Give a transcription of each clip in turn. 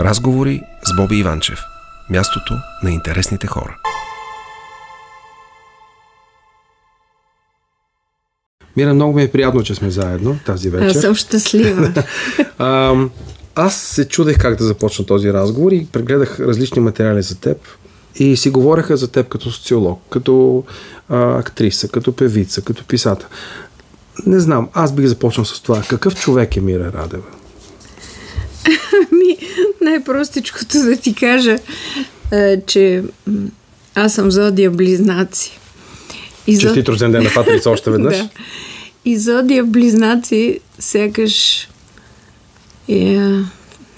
Разговори с Боби Иванчев. Мястото на интересните хора. Мира, много ми е приятно, че сме заедно тази вечер. Аз съм щастлива. а, аз се чудех как да започна този разговор и прегледах различни материали за теб и си говореха за теб като социолог, като а, актриса, като певица, като писател. Не знам, аз бих започнал с това. Какъв човек е Мира Радева? Ми, най-простичкото да ти кажа, е, че аз съм зодия близнаци. И Честит зод... рожден ден на Патрица още веднъж. да. И зодия близнаци сякаш е,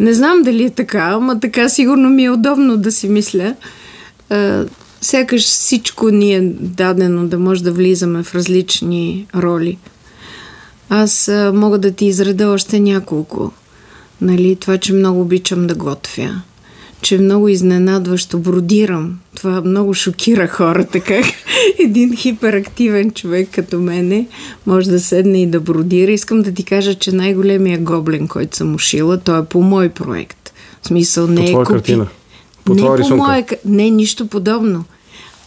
не знам дали е така, ама така сигурно ми е удобно да си мисля. Е, сякаш всичко ни е дадено да може да влизаме в различни роли. Аз е, мога да ти изреда още няколко. Нали, това, че много обичам да готвя че много изненадващо бродирам. Това много шокира хората, как един хиперактивен човек като мене може да седне и да бродира. Искам да ти кажа, че най-големия гоблен, който съм ушила, той е по мой проект. В смисъл не по е копи... картина? По не по моя... Не, нищо подобно.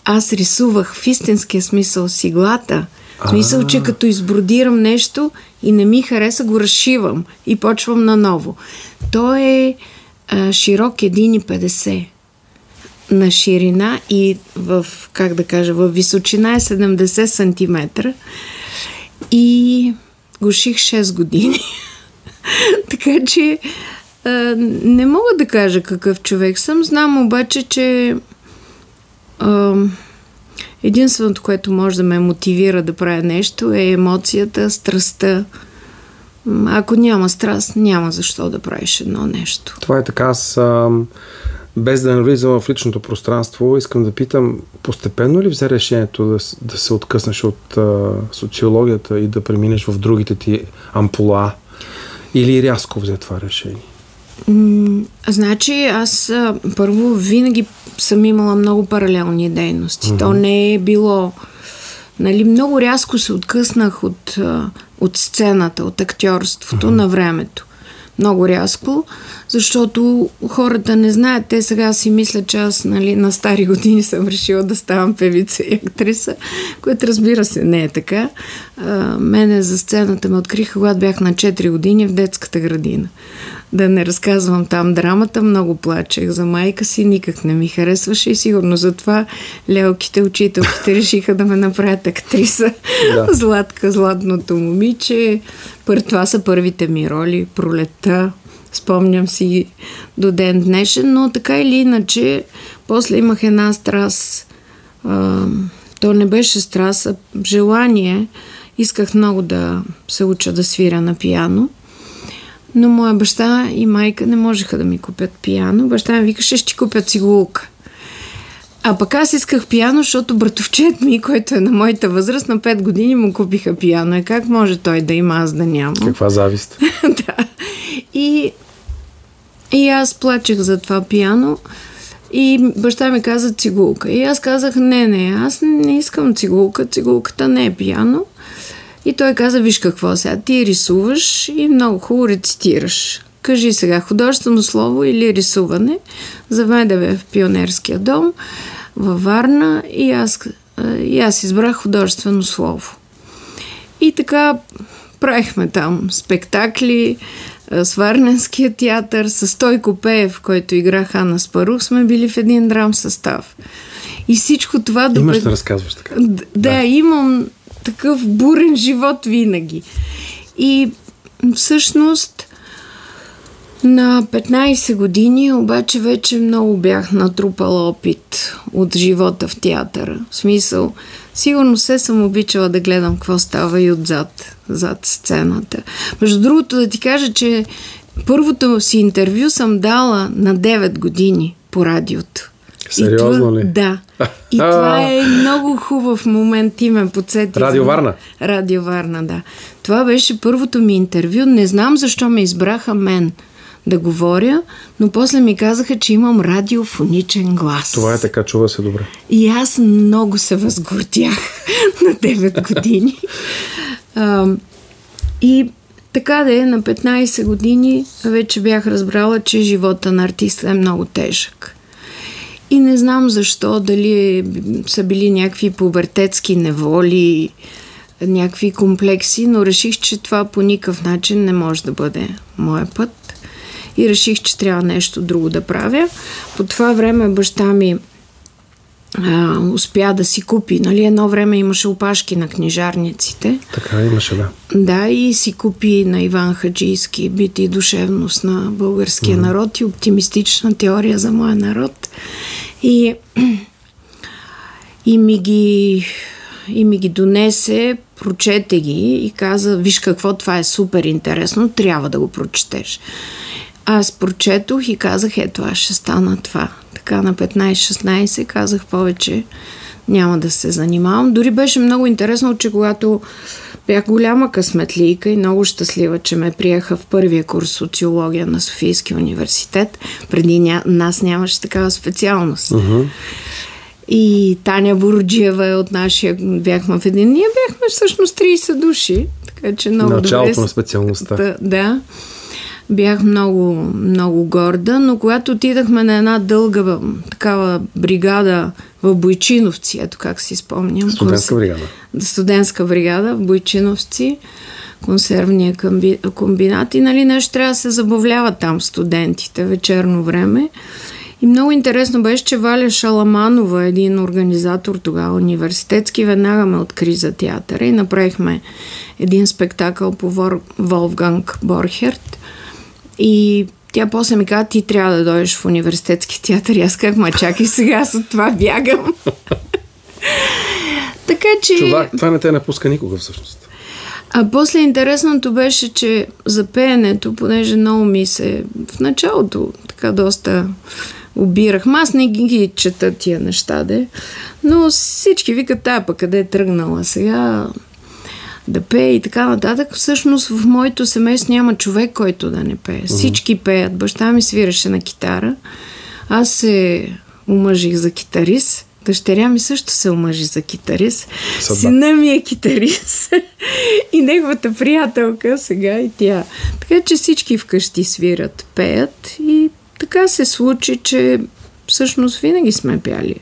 Аз рисувах в истинския смисъл с иглата. В смисъл, че като избродирам нещо и не ми хареса, го разшивам и почвам наново. То е а, широк 1,50 на ширина и в, как да кажа, в височина е 70 см и го ших 6 години. така че а, не мога да кажа какъв човек съм. Знам обаче, че а, единственото, което може да ме мотивира да правя нещо е емоцията, страстта, ако няма страст, няма защо да правиш едно нещо. Това е така. Аз, без да навлизам в личното пространство, искам да питам, постепенно ли взе решението да, да се откъснеш от а, социологията и да преминеш в другите ти ампула? Или рязко взе това решение? М- значи, аз а, първо винаги съм имала много паралелни дейности. Mm-hmm. То не е било Нали, много рязко се откъснах от, от сцената, от актьорството mm-hmm. на времето. Много рязко, защото хората не знаят. Те сега си мислят, че аз нали, на стари години съм решила да ставам певица и актриса, което разбира се не е така. А, мене за сцената ме откриха, когато бях на 4 години в детската градина да не разказвам там драмата, много плачех за майка си, никак не ми харесваше и сигурно затова лелките, учителките решиха да ме направят актриса. Да. Златка, златното момиче. Пър, това са първите ми роли, пролета, спомням си до ден днешен, но така или иначе, после имах една страст. А, то не беше страст, а желание. Исках много да се уча да свиря на пияно. Но моя баща и майка не можеха да ми купят пияно. Баща ми викаше, ще ти купят цигулка. А пък аз исках пияно, защото братовчет ми, който е на моята възраст, на 5 години му купиха пияно. И как може той да има, аз да нямам? Каква завист. да. И, и аз плачех за това пияно. И баща ми каза цигулка. И аз казах, не, не, аз не искам цигулка. Цигулката не е пияно. И той каза, виж какво сега, ти рисуваш и много хубаво рецитираш. Кажи сега, художествено слово или рисуване? Заведе в пионерския дом във Варна и аз, и аз избрах художествено слово. И така правихме там спектакли, с Варненския театър, с той Копеев, който играх Ана Спарух, сме били в един драм състав. И всичко това... Имаш да разказваш така. Да, да, имам такъв бурен живот винаги. И всъщност на 15 години обаче вече много бях натрупала опит от живота в театъра. В смисъл, сигурно се съм обичала да гледам какво става и отзад, зад сцената. Между другото да ти кажа, че първото си интервю съм дала на 9 години по радиото. Сериозно това, ли? Да. И това е много хубав момент, ти ме подсети. Радио Варна? Радио Варна, да. Това беше първото ми интервю. Не знам защо ме избраха мен да говоря, но после ми казаха, че имам радиофоничен глас. Това е така, чува се добре. И аз много се възгордях на 9 години. а, и така да е, на 15 години вече бях разбрала, че живота на артиста е много тежък. И не знам защо, дали са били някакви пубертетски неволи, някакви комплекси, но реших, че това по никакъв начин не може да бъде моя път. И реших, че трябва нещо друго да правя. По това време баща ми а, успя да си купи. Нали, едно време имаше опашки на книжарниците. Така имаше, да. Да, и си купи на Иван Хаджийски бит и душевност на българския mm-hmm. народ и оптимистична теория за моя народ. И, и ми ги и ми ги донесе, прочете ги и каза, виж какво, това е супер интересно, трябва да го прочетеш. Аз прочетох и казах, ето аз ще стана това. Така на 15-16 казах повече няма да се занимавам. Дори беше много интересно, че когато бях голяма късметлийка и много щастлива, че ме приеха в първия курс социология на Софийския университет. Преди ня... нас нямаше такава специалност. Uh-huh. И Таня Бороджиева е от нашия... Бяхме в един... Ние бяхме всъщност 30 души. Така че много Началото добре... на специалността. Да, да. Бях много, много горда, но когато отидахме на една дълга такава бригада в Бойчиновци, ето как си спомням. Студентска бригада. Студентска бригада в Бойчиновци, консервния комбинат и нали нещо трябва да се забавляват там студентите вечерно време. И много интересно беше, че Валя Шаламанова, един организатор тогава университетски, веднага ме откри за театъра и направихме един спектакъл по Вор... Волфганг Борхерт. И тя после ми каза, ти трябва да дойдеш в университетски театър. И аз как ма чакай сега, аз от това бягам. така че... Чувак, това не те напуска никога всъщност. А после интересното беше, че за пеенето, понеже много ми се в началото така доста обирах. Аз не ги чета тия неща, де. Но всички викат, тая пък къде е тръгнала сега да пее и така нататък. Всъщност в моето семейство няма човек, който да не пее. Всички пеят. Баща ми свираше на китара. Аз се омъжих за китарист. Дъщеря ми също се омъжи за китарист. Съдба. Сина ми е китарист. и неговата приятелка сега и тя. Така че всички вкъщи свират, пеят и така се случи, че всъщност винаги сме пяли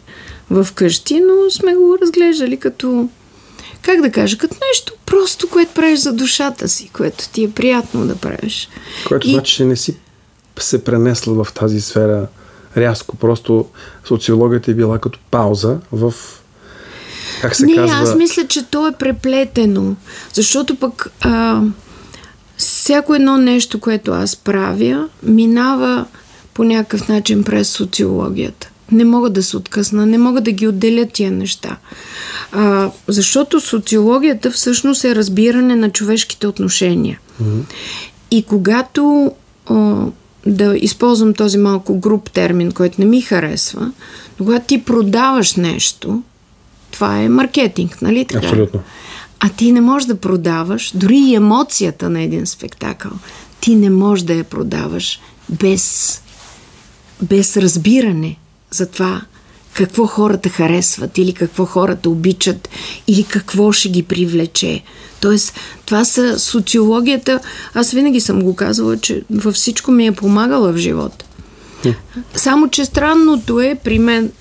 в къщи, но сме го разглеждали като как да кажа, като нещо просто, което правиш за душата си, което ти е приятно да правиш. Което и... значи, че не си се пренесла в тази сфера рязко. Просто социологията е била като пауза в как се не, казва... аз мисля, че то е преплетено. Защото пък а, всяко едно нещо, което аз правя, минава по някакъв начин през социологията. Не мога да се откъсна, не мога да ги отделя тия неща. А, защото социологията всъщност е разбиране на човешките отношения. Mm-hmm. И когато а, да използвам този малко груп термин, който не ми харесва, когато ти продаваш нещо, това е маркетинг, нали така? Абсолютно. А ти не можеш да продаваш, дори и емоцията на един спектакъл, ти не можеш да я продаваш без, без разбиране за това какво хората харесват или какво хората обичат или какво ще ги привлече. Тоест, това са социологията. Аз винаги съм го казвала, че във всичко ми е помагала в живота. Само, че странното е при мен,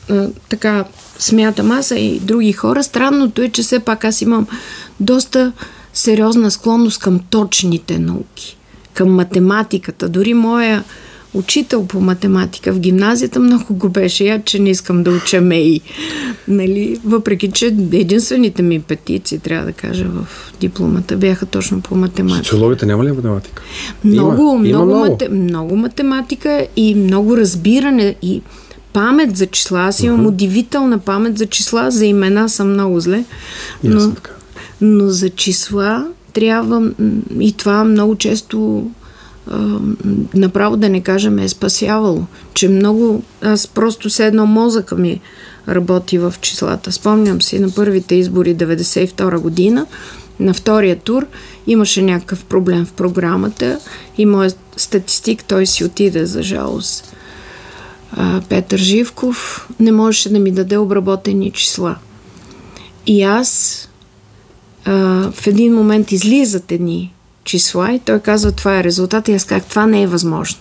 така смятам аз и други хора, странното е, че все пак аз имам доста сериозна склонност към точните науки, към математиката. Дори моя учител по математика в гимназията много го беше я, че не искам да уча МЕИ. Нали? Въпреки, че единствените ми петици, трябва да кажа, в дипломата бяха точно по математика. Социологията няма ли математика? Много, има, много, има много. Мате, много математика и много разбиране и памет за числа. Аз имам uh-huh. удивителна памет за числа, за имена съм много зле. Но, но за числа трябва и това много често направо да не кажем е спасявало. Че много, аз просто се едно мозъка ми работи в числата. Спомням си на първите избори 92 година, на втория тур имаше някакъв проблем в програмата и моят статистик, той си отиде за жалост. А, Петър Живков не можеше да ми даде обработени числа. И аз а, в един момент излизат едни числа и той казва това е резултат и аз как това не е възможно.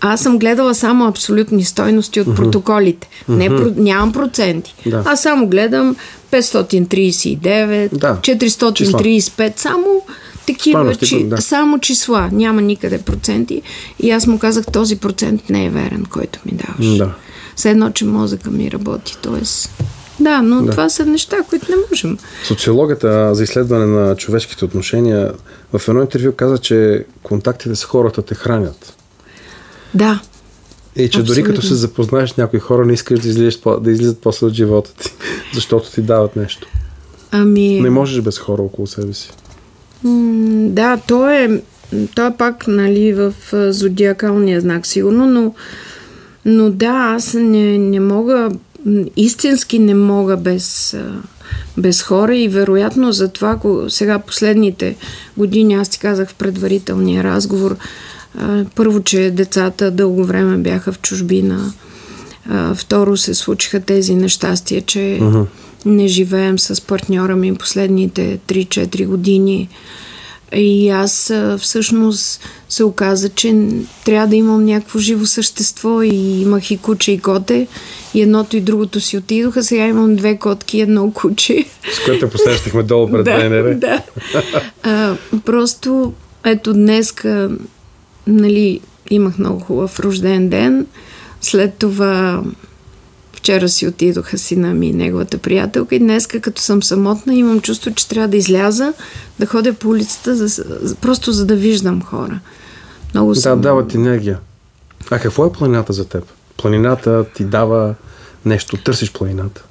А аз съм гледала само абсолютни стойности от mm-hmm. протоколите. Mm-hmm. Не, про, нямам проценти. Да. Аз само гледам 539, да. 435, числа. само такива, чи, да. само числа. Няма никъде проценти. И аз му казах, този процент не е верен, който ми даваш. Да. Все едно, че мозъка ми работи. Тоест, да, но да. това са неща, които не можем. Социологията за изследване на човешките отношения в едно интервю каза, че контактите с хората те хранят. Да. И че Абсолютно. дори като се запознаеш с някои хора, не искаш да, излизаш, да излизат после от живота ти, защото ти дават нещо. Ами... Не можеш без хора около себе си. М- да, то е, то е пак нали, в зодиакалния знак, сигурно, но, но да, аз не, не мога истински не мога без, без хора и вероятно за това, сега последните години, аз ти казах в предварителния разговор, първо, че децата дълго време бяха в чужбина, второ се случиха тези нещастия, че uh-huh. не живеем с партньора ми последните 3-4 години. И аз всъщност се оказа, че трябва да имам някакво живо същество и имах и куче и коте и едното и другото си отидоха. Сега имам две котки и едно куче. С което посрещахме долу пред да, Да. А, просто ето днеска нали, имах много хубав рожден ден. След това Вчера си отидоха сина ми и неговата приятелка и днес, като съм самотна, имам чувство, че трябва да изляза, да ходя по улицата, за, просто за да виждам хора. Много да, съм... дават енергия. А какво е планината за теб? Планината ти дава нещо, търсиш планината?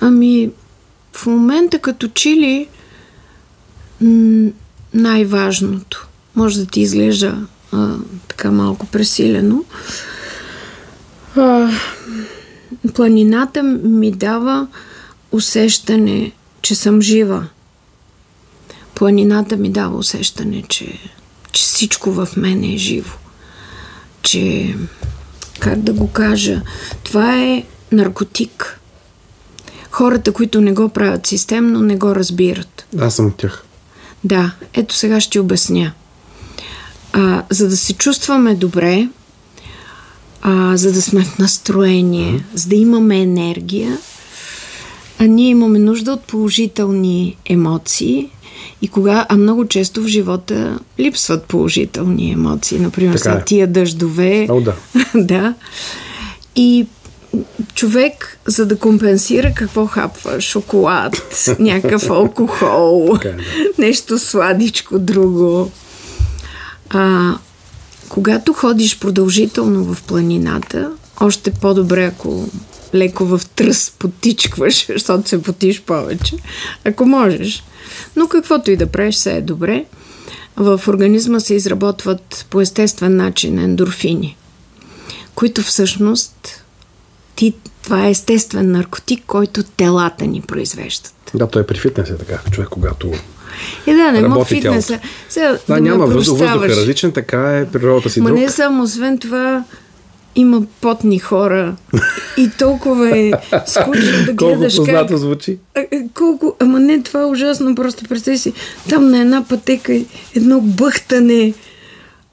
Ами, в момента като чили най-важното. Може да ти изглежда а, така малко пресилено. А, планината ми дава усещане, че съм жива. Планината ми дава усещане, че, че всичко в мен е живо. Че, как да го кажа, това е наркотик. Хората, които не го правят системно, не го разбират. Аз съм от тях. Да, ето сега ще обясня. А, за да се чувстваме добре, а, за да сме в настроение, за да имаме енергия. А ние имаме нужда от положителни емоции. И кога, а много често в живота липсват положителни емоции. Например, са е. тия дъждове. О, да. да. И човек, за да компенсира какво хапва, шоколад, някакъв алкохол, е, нещо сладичко друго. А, когато ходиш продължително в планината, още по-добре, ако леко в тръс потичкваш, защото се потиш повече, ако можеш. Но каквото и да правиш, все е добре. В организма се изработват по естествен начин ендорфини, които всъщност ти, това е естествен наркотик, който телата ни произвеждат. Да, той е при фитнеса така. Човек, когато и да, не мога фитнеса. Сега, да, да няма въздух, въздух е различен, така е природата си Ма друг. не само, освен това, има потни хора и толкова е скучно да гледаш колко познато как... звучи. А, колко... Ама не, това е ужасно, просто представи си, там на една пътека едно бъхтане.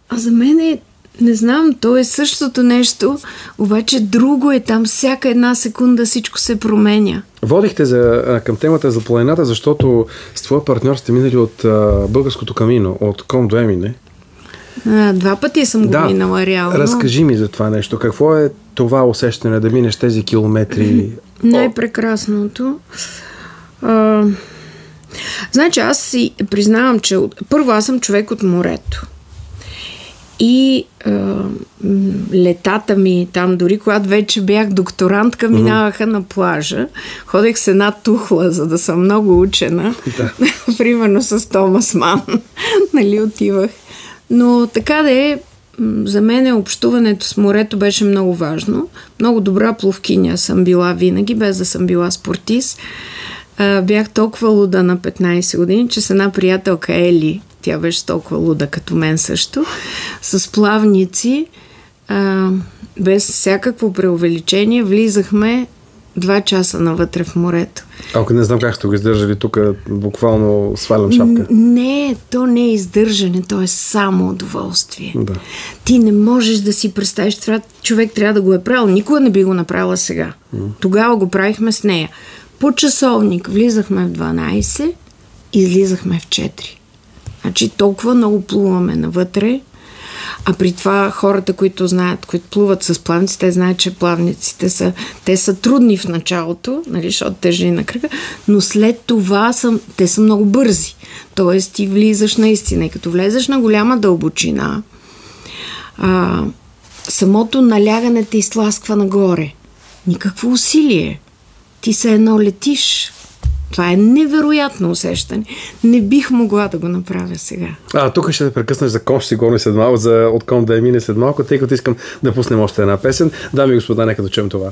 А за мен е не знам, то е същото нещо, обаче друго е там. Всяка една секунда всичко се променя. Водихте за, към темата за планината, защото с твоя партньор сте минали от а, българското камино, от Ком до Емине. Два пъти съм го да, минала реално. Разкажи ми за това нещо. Какво е това усещане да минеш тези километри? Най-прекрасното. А, значи аз си признавам, че първо аз съм човек от морето. И а, летата ми там, дори когато вече бях докторантка, минаваха mm-hmm. на плажа. Ходех с една тухла, за да съм много учена. Да. Примерно с Томас Ман. нали, отивах. Но така да е, за мен общуването с морето беше много важно. Много добра пловкиня съм била винаги, без да съм била спортист. А, бях толкова луда на 15 години, че с една приятелка Ели, тя беше толкова луда като мен също, с плавници, а, без всякакво преувеличение, влизахме два часа навътре в морето. Ако не знам как сте го издържали, тук буквално свалям шапка. Не, то не е издържане, то е само удоволствие. Да. Ти не можеш да си представиш, това човек трябва да го е правил. Никога не би го направила сега. Тогава го правихме с нея. По часовник влизахме в 12, излизахме в 4. Значи толкова много плуваме навътре, а при това хората, които знаят, които плуват с плавници, те знаят, че плавниците са, те са трудни в началото, нали, защото тежи на кръга, но след това са, те са много бързи. Тоест ти влизаш наистина и като влезеш на голяма дълбочина, а, самото налягане те изтласква нагоре. Никакво усилие. Ти се едно летиш. Това е невероятно усещане. Не бих могла да го направя сега. А, тук ще те прекъснеш за ком ще си говорим след малко, за от ком да е мине след малко, тъй като искам да пуснем още една песен. Дами и господа, нека да чуем това.